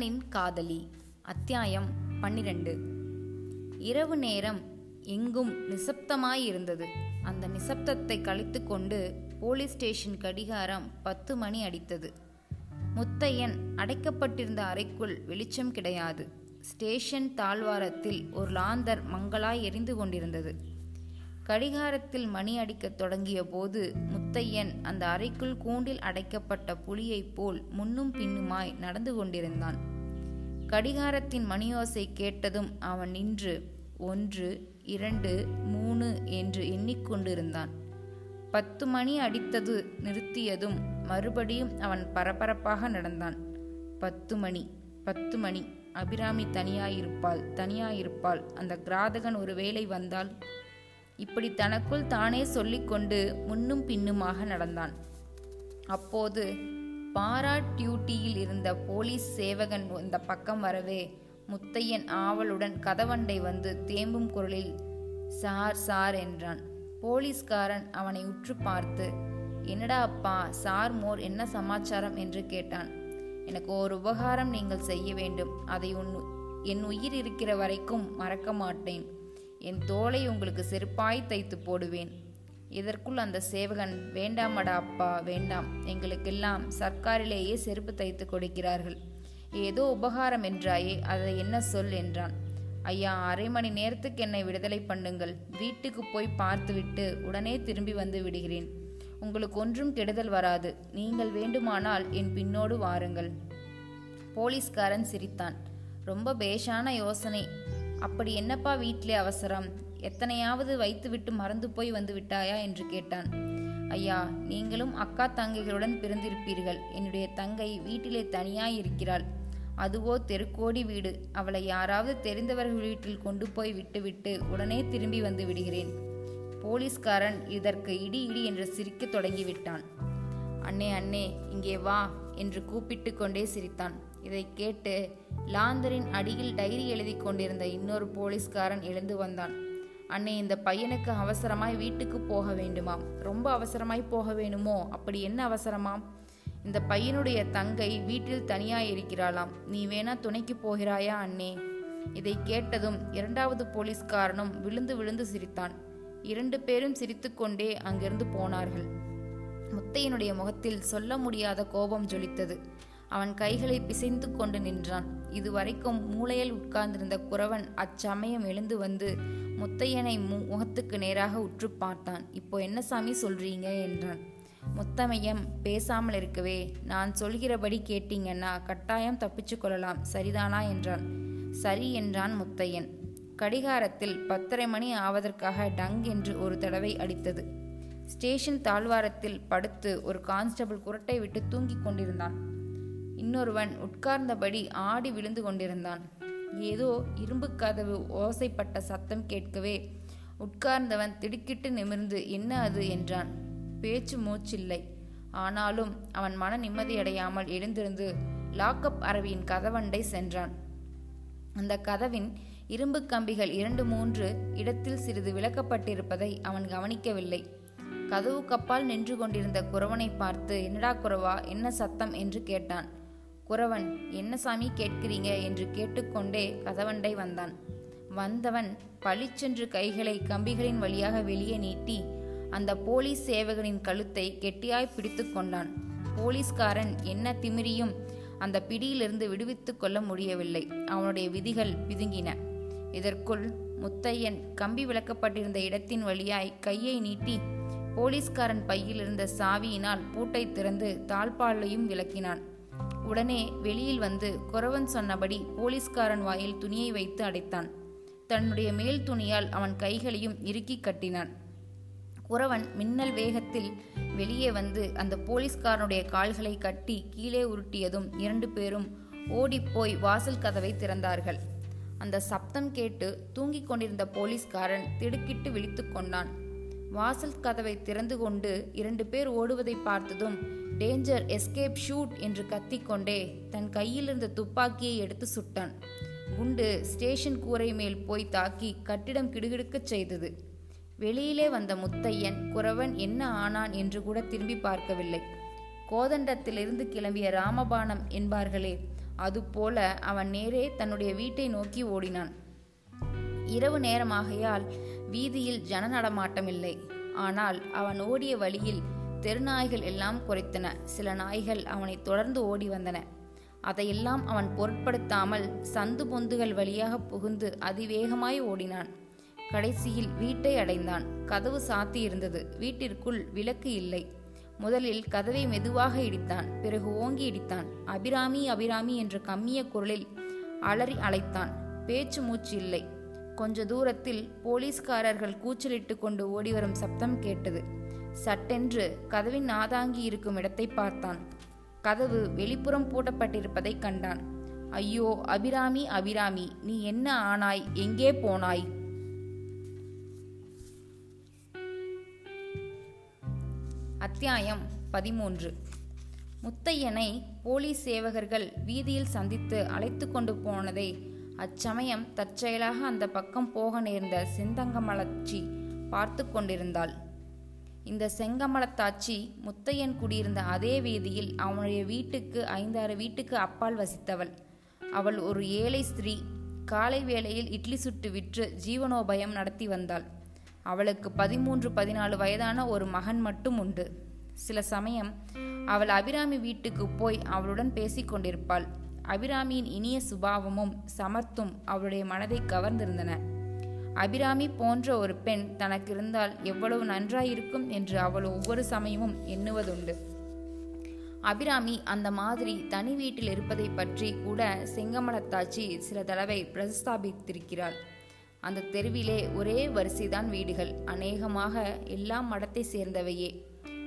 கண்ணனின் காதலி. அத்தியாயம் பன்னிரண்டு. இரவு நேரம் எங்கும் நிசப்தமாயிருந்தது. அந்த நிசப்தத்தை கழித்து கொண்டு போலீஸ் ஸ்டேஷன் கடிகாரம் பத்து மணி அடித்தது. முத்தையன் அடைக்கப்பட்டிருந்த அறைக்குள் வெளிச்சம் கிடையாது. ஸ்டேஷன் தாழ்வாரத்தில் ஒரு லாந்தர் மங்களாய் எரிந்து கொண்டிருந்தது. கடிகாரத்தில் மணி அடிக்கத் தொடங்கிய போது முத்தையன் அந்த அறைக்குள் கூண்டில் அடைக்கப்பட்ட புலியைப் போல் முன்னும் பின்னுமாய் நடந்து கொண்டிருந்தான். கடிகாரத்தின் மணியோசை கேட்டதும் அவன் நின்று ஒன்று இரண்டு மூணு என்று எண்ணிக்கொண்டிருந்தான் பத்து மணி அடித்தது நிறுத்தியதும் மறுபடியும் அவன் பரபரப்பாக நடந்தான். பத்து மணி பத்து மணி அபிராமி தனியாயிருப்பாள் தனியாயிருப்பாள் அந்த கிராதகன் ஒரு வேளை வந்தால்? இப்படி தனக்குள் தானே சொல்லிக்கொண்டு முன்னும் பின்னுமாக நடந்தான். அப்போது பாரா டியூட்டியில் இருந்த போலீஸ் சேவகன் இந்த பக்கம் வரவே முத்தையன் ஆவலுடன் கதவண்டை வந்து தேம்பும் குரலில் சார் சார் என்றான். போலீஸ்காரன் அவனை உற்று பார்த்து என்னடா அப்பா சார் மோர் என்ன சமாச்சாரம்? என்று கேட்டான். எனக்கு ஒரு உபகாரம் நீங்கள் செய்ய வேண்டும். அதை உன் என் உயிர் இருக்கிற வரைக்கும் மறக்க மாட்டேன். என் தோலை உங்களுக்கு செருப்பாய் தைத்து போடுவேன். இதற்குள் அந்த சேவகன் வேண்டாமடா அப்பா வேண்டாம். எங்களுக்கெல்லாம் சர்க்காரிலேயே செருப்பு தைத்து கொடுக்கிறார்கள். ஏதோ உபகாரம் என்றாயே அதை என்ன சொல் என்றான். ஐயா அரை மணி நேரத்துக்கு என்னை விடுதலை பண்ணுங்கள். வீட்டுக்கு போய் பார்த்துவிட்டு உடனே திரும்பி வந்து விடுகிறேன். உங்களுக்கு ஒன்றும் கெடுதல் வராது. நீங்கள் வேண்டுமானால் என் பின்னோடு வாருங்கள். போலீஸ்காரன் சிரித்தான். ரொம்ப பேஷான யோசனை. அப்படி என்னப்பா வீட்டிலே அவசரம்? எத்தனையாவது வைத்துவிட்டு மறந்து போய் வந்து விட்டாயா என்று கேட்டான். ஐயா நீங்களும் அக்கா தங்கைகளுடன் பிறந்திருப்பீர்கள். என்னுடைய தங்கை வீட்டிலே தனியாய் இருக்கிறாள் அதுவோ தெருக்கோடி வீடு. அவளை யாராவது தெரிந்தவர்கள் வீட்டில் கொண்டு போய் விட்டுவிட்டு உடனே திரும்பி வந்து விடுகிறேன். போலீஸ்காரன் இதற்கு இடி இடி என்று சிரிக்கத் தொடங்கிவிட்டான். அண்ணே அண்ணே இங்கே வா என்று கூப்பிட்டு கொண்டே சிரித்தான். இதை கேட்டு லாந்தரின் அடியில் டைரி எழுதி கொண்டிருந்த இன்னொரு போலீஸ்காரன் எழுந்து வந்தான். அன்னை இந்த பையனுக்கு அவசரமாய் வீட்டுக்கு போக வேண்டுமாம். ரொம்ப அவசரமாய் போக வேணுமோ? அப்படி என்ன அவசரமாம் இந்த பையனுடைய தங்கை வீட்டில் தனியாய் இருக்கிறாளாம். நீ வேணா துணைக்கு போகிறாயா அண்ணே? இதை கேட்டதும் இரண்டாவது போலீஸ்காரனும் விழுந்து விழுந்து சிரித்தான். இரண்டு பேரும் சிரித்துக்கொண்டே அங்கிருந்து போனார்கள். முத்தையனுடைய முகத்தில் சொல்ல முடியாத கோபம் ஜொலித்தது. அவன் கைகளை பிசைந்து கொண்டு நின்றான். இதுவரைக்கும் மூளையில் உட்கார்ந்திருந்த குறவன் அச்சமயம் எழுந்து வந்து முத்தையனை முகத்துக்கு நேராக உற்று பார்த்தான். இப்போ என்ன சாமி சொல்றீங்க? என்றான். முத்தமையம் பேசாமல் இருக்கவே. நான் சொல்கிறபடி கேட்டீங்கன்னா கட்டாயம் தப்பிச்சு கொள்ளலாம். சரிதானா? என்றான். சரி என்றான் முத்தையன். கடிகாரத்தில் பத்தரை மணி ஆவதற்காக டங் என்று ஒரு தடவை அடித்தது. ஸ்டேஷன் தாழ்வாரத்தில் படுத்து ஒரு கான்ஸ்டபிள் குரட்டை விட்டு தூங்கிக் கொண்டிருந்தான். இன்னொருவன் உட்கார்ந்தபடி ஆடி விழுந்து கொண்டிருந்தான். ஏதோ இரும்பு கதவு ஓசைப்பட்ட சத்தம் கேட்கவே உட்கார்ந்தவன் திடுக்கிட்டு நிமிர்ந்து என்ன அது? என்றான். பேச்சு மூச்சில்லை. ஆனாலும் அவன் மன நிம்மதியடையாமல் எழுந்திருந்து லாக்அப் அரவியின் கதவண்டை சென்றான். அந்த கதவின் இரும்பு கம்பிகள் இரண்டு மூன்று இடத்தில் சிறிது விளக்கப்பட்டிருப்பதை அவன் கவனிக்கவில்லை. கதவு கப்பால் நின்று கொண்டிருந்த குறவனை பார்த்து என்னடா குறவா? என்ன சத்தம்? என்று கேட்டான். குறவன் என்ன சாமி கேட்கிறீங்க? என்று கேட்டுக்கொண்டே கதவண்டை வந்தான். வந்தவன் பளிச்சென்று கைகளை கம்பிகளின் வழியாக வெளியே நீட்டி அந்த போலீஸ் சேவகனின் கழுத்தை கெட்டியாய் பிடித்து கொண்டான். போலீஸ்காரன் என்ன திமிரியும் அந்த பிடியிலிருந்து விடுவித்து கொள்ள முடியவில்லை. அவனுடைய விதிகள் பிதுங்கின. இதற்குள் முத்தையன் கம்பி விளக்கப்பட்டிருந்த இடத்தின் வழியாய் கையை நீட்டி போலீஸ்காரன் பையில் இருந்த சாவியினால் பூட்டை திறந்து தாழ்பாலையும் விளக்கினான். உடனே வெளியில் வந்து குறவன் சொன்னபடி போலீஸ்காரன் வாயில் துணியை வைத்து அடைத்தான். தன்னுடைய மேல் துணியால் அவன் கைகளையும் இறுக்கி கட்டினான். குறவன் மின்னல் வேகத்தில் வெளியே வந்து அந்த போலீஸ்காரனுடைய கால்களை கட்டி கீழே உருட்டியதும் இரண்டு பேரும் ஓடிப்போய் வாசல் கதவை திறந்தார்கள். அந்த சப்தம் கேட்டு தூங்கிக் கொண்டிருந்த போலீஸ்காரன் திடுக்கிட்டு விழித்து கொண்டான். வாசல் கதவை திறந்து கொண்டு இரண்டு பேர் ஓடுவதை பார்த்ததும் டேஞ்சர் எஸ்கேப் ஷூட் என்று கத்திக்கொண்டே தன் கையில் இருந்த துப்பாக்கியை எடுத்து சுட்டான். குண்டு ஸ்டேஷன் கூரை மேல் போய் தாக்கி கட்டிடம் கிடுகிடுக்கச் செய்தது. வெளியிலே வந்த முத்தையன் குறவன் என்ன ஆனான் என்று கூட திரும்பி பார்க்கவில்லை. கோதண்டத்திலிருந்து கிளம்பிய ராமபாணம் என்பார்களே அதுபோல அவன் நேரே தன்னுடைய வீட்டை நோக்கி ஓடினான். இரவு நேரமாகையால் வீதியில் ஜன நடமாட்டமில்லை ஆனால் அவன் ஓடிய வழியில் தெருநாய்கள் எல்லாம் குறைத்தன சில நாய்கள் அவனை தொடர்ந்து ஓடி வந்தன. அதையெல்லாம் அவன் பொருட்படுத்தாமல் சந்து பொந்துகள் வழியாக புகுந்து அதிவேகமாய் ஓடினான். கடைசியில் வீட்டை அடைந்தான். கதவு சாத்தி இருந்தது வீட்டிற்குள் விளக்கு இல்லை. முதலில் கதவை மெதுவாக இடித்தான். பிறகு ஓங்கி இடித்தான். அபிராமி அபிராமி என்ற கம்மிய குரலில் அலறி அழைத்தான். பேச்சு மூச்சு இல்லை. கொஞ்ச தூரத்தில் போலீஸ்காரர்கள் கூச்சலிட்டு கொண்டு ஓடிவரும் சப்தம் கேட்டது. சட்டென்று கதவின் நாதாங்கி இருக்கும் இடத்தை பார்த்தான். கதவு வெளிப்புறம் பூட்டப்பட்டிருப்பதை கண்டான். ஐயோ அபிராமி அபிராமி நீ என்ன ஆனாய்? எங்கே போனாய்? அத்தியாயம் பதிமூன்று. முத்தையனை போலீஸ் சேவகர்கள் வீதியில் சந்தித்து அழைத்து கொண்டு போனதை அச்சமயம் தற்செயலாக அந்த பக்கம் போக நேர்ந்த செந்தங்கமலச்சி பார்த்து கொண்டிருந்தாள். இந்த செங்கமலத்தாச்சி முத்தையன் குடியிருந்த அதே வீதியில் அவனுடைய வீட்டுக்கு ஐந்தாறு வீட்டுக்கு அப்பால் வசித்தவள். அவள் ஒரு ஏழை ஸ்திரீ. காலை வேளையில் இட்லி சுட்டு விற்று ஜீவனோபயம் நடத்தி வந்தாள். அவளுக்கு பதிமூன்று பதினாலு வயதான ஒரு மகன் மட்டும் உண்டு. சில சமயம் அவள் அபிராமி வீட்டுக்கு போய் அவளுடன் பேசிக்கொண்டிருப்பாள் அபிராமியின் இனிய சுபாவமும் சமர்த்தும் அவளுடைய மனதை கவர்ந்திருந்தன. அபிராமி போன்ற ஒரு பெண் தனக்கு இருந்தால் எவ்வளவு நன்றாயிருக்கும் என்று அவள் ஒவ்வொரு சமயமும் எண்ணுவதுண்டு. அபிராமி அந்த மாதிரி தனி வீட்டில் இருப்பதை பற்றி கூட செங்கமலத்தாச்சி சில தடவை பிரஸ்தாபித்திருக்கிறாள் அந்த தெருவிலே ஒரே வரிசைதான் வீடுகள். அநேகமாக எல்லாம் மடத்தை சேர்ந்தவையே.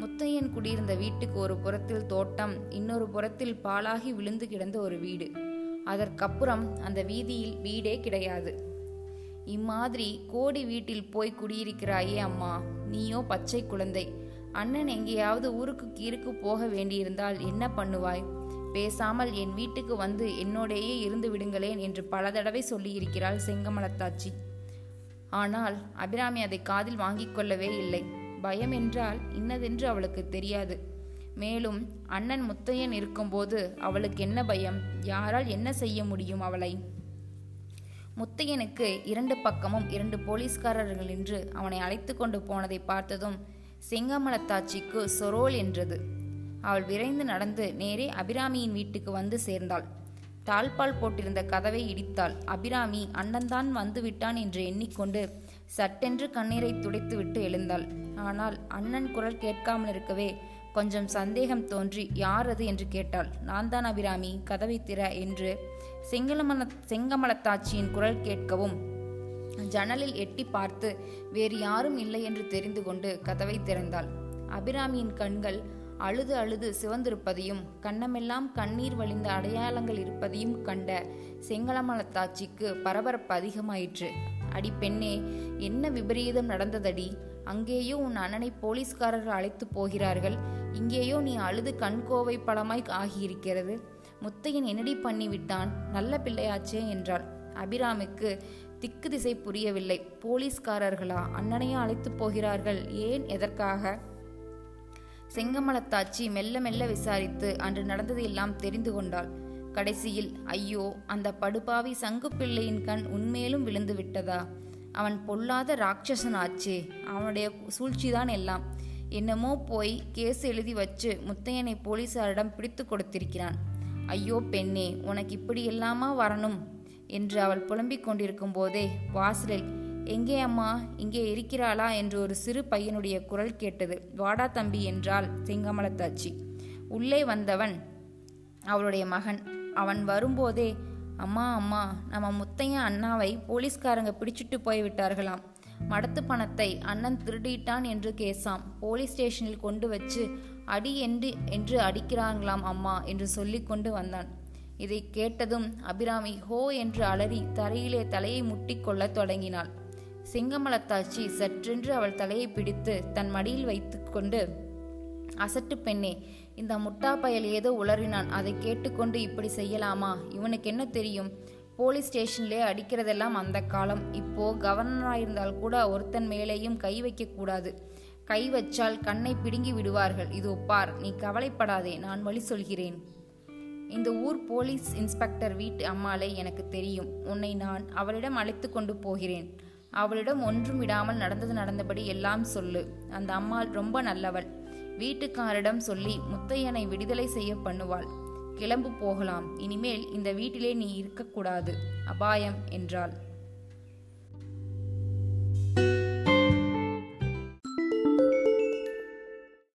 முத்தையன் குடியிருந்த வீட்டுக்கு ஒரு புறத்தில் தோட்டம் இன்னொரு புறத்தில் பாலாகி விழுந்து கிடந்த ஒரு வீடு. அதற்கப்புறம் அந்த வீதியில் வீடே கிடையாது. இம்மாதிரி கோடி வீட்டில் போய் குடியிருக்கிறாயே அம்மா. நீயோ பச்சை குழந்தை. அண்ணன் எங்கேயாவது ஊருக்கு கீருக்கு போக வேண்டியிருந்தால் என்ன பண்ணுவாய்? பேசாமல் என் வீட்டுக்கு வந்து என்னோடேயே இருந்து விடுங்களேன் என்று பல தடவை சொல்லியிருக்கிறாள் செங்கமலத்தாச்சி. ஆனால் அபிராமி அதை காதில் வாங்கிக் கொள்ளவே இல்லை. பயம் என்றால் இன்னதென்று அவளுக்கு தெரியாது. மேலும் அண்ணன் முத்தையன் இருக்கும்போது அவளுக்கு என்ன பயம்? யாரால் என்ன செய்ய முடியும் அவளை? முத்தையனுக்கு இரண்டு பக்கமும் இரண்டு போலீஸ்காரர்கள் என்று அவனை அழைத்து கொண்டு போனதை பார்த்ததும் செங்கமலத்தாச்சிக்கு சொரோல் என்றது. அவள் விரைந்து நடந்து நேரே அபிராமியின் வீட்டுக்கு வந்து சேர்ந்தாள். தாழ்பால் போட்டிருந்த கதவை இடித்தாள். அபிராமி அண்ணன்தான் வந்து விட்டான் என்று எண்ணிக்கொண்டு சட்டென்று கண்ணீரை துடைத்துவிட்டு எழுந்தாள். ஆனால் அண்ணன் குரல் கேட்காமல் இருக்கவே கொஞ்சம் சந்தேகம் தோன்றி யார் அது? என்று கேட்டாள். நான் தான் அபிராமி. கதவை திற என்று செங்கலமல செங்கமலத்தாச்சியின் குரல் கேட்கவும் ஜன்னலில் எட்டி பார்த்து வேறு யாரும் இல்லை என்று தெரிந்து கொண்டு கதவை திறந்தாள். அபிராமியின் கண்கள் அழுது அழுது சிவந்திருப்பதையும் கண்ணமெல்லாம் கண்ணீர் வழிந்த அடையாளங்கள் இருப்பதையும் கண்ட செங்கலமலத்தாச்சிக்கு பரபரப்பு அதிகமாயிற்று. அடி பெண்ணே என்ன விபரீதம் நடந்ததடி? அங்கேயோ உன் அண்ணனை போலீஸ்காரர்கள் அழைத்து போகிறார்கள். இங்கேயோ நீ அழுது கண்கோவை பழமாய் ஆகியிருக்கிறது. முத்தையன் என்னடி பண்ணிவிட்டான்? நல்ல பிள்ளையாச்சே என்றாள். அபிராமிக்கு திக்கு திசை புரியவில்லை. போலீஸ்காரர்களா? அண்ணனையும் அழைத்து போகிறார்கள். ஏன்? எதற்காக? செங்கமலத்தாச்சி மெல்ல மெல்ல விசாரித்து அன்று நடந்ததையெல்லாம் தெரிந்து கொண்டாள். கடைசியில் ஐயோ அந்த படுபாவி சங்கு பிள்ளையின் கண் உண்மையிலும் விழுந்து விட்டதா? அவன் பொல்லாத ராட்சசன் ஆச்சே அவனுடைய சூழ்ச்சிதான் எல்லாம். என்னமோ போய் கேஸ் எழுதி வச்சு முத்தையனை போலீசாரிடம் பிடித்து கொடுத்திருக்கிறான். ஐயோ பெண்ணே உனக்கு இப்படி இல்லாமா வரணும்? என்று அவள் புலம்பிக் கொண்டிருக்கும் போதே வாசலில் எங்கே அம்மா? இங்கே இருக்கிறாளா? என்று ஒரு சிறு பையனுடைய குரல் கேட்டது. வாடா தம்பி என்றாள் செங்கமலத்தாச்சி. உள்ளே வந்தவன் அவளுடைய மகன். அவன் வரும்போதே அம்மா அம்மா நம்ம முத்தையன் அண்ணாவை போலீஸ்காரங்க பிடிச்சிட்டு போய்விட்டார்களாம். மடத்து பணத்தை அண்ணன் திருடிட்டான் என்று கேசாம். போலீஸ் ஸ்டேஷனில் கொண்டு வச்சு அடி என்று என்று அடிக்கிறாங்களாம் அம்மா என்று சொல்லி கொண்டு வந்தான். இதை கேட்டதும் அபிராமி ஹோ என்று அலறி தரையிலே தலையை முட்டிக்கொள்ளத் தொடங்கினாள். சிங்கமலத்தாச்சி சற்றென்று அவள் தலையை பிடித்து தன் மடியில் வைத்துக்கொண்டு அசட்டு பெண்ணே இந்த முட்டா பயல் ஏதோ உளறினான். அதை கேட்டுக்கொண்டு இப்படி செய்யலாமா? இவனுக்கு என்ன தெரியும்? போலீஸ் ஸ்டேஷன்லே அடிக்கிறதெல்லாம் அந்த காலம். இப்போ கவர்னராயிருந்தால் கூட ஒருத்தன் மேலேயும் கை வைக்கக்கூடாது. கை வச்சால் கண்ணை பிடுங்கி விடுவார்கள். இது ஒப்பார் நீ கவலைப்படாதே நான் வழி சொல்கிறேன். இந்த ஊர் போலீஸ் இன்ஸ்பெக்டர் வீட்டு அம்மாளை எனக்கு தெரியும். உன்னை நான் அவளிடம் அழைத்து கொண்டு போகிறேன். அவளிடம் ஒன்றும் விடாமல் நடந்தது நடந்தபடி எல்லாம் சொல்லு. அந்த அம்மாள் ரொம்ப நல்லவள். வீட்டுக்காரிடம் சொல்லி முத்தையனை விடுதலை செய்ய பண்ணுவாள். கிளம்பு போகலாம் இனிமேல் இந்த வீட்டிலே நீ இருக்கக்கூடாது. அபாயம் என்றாள்.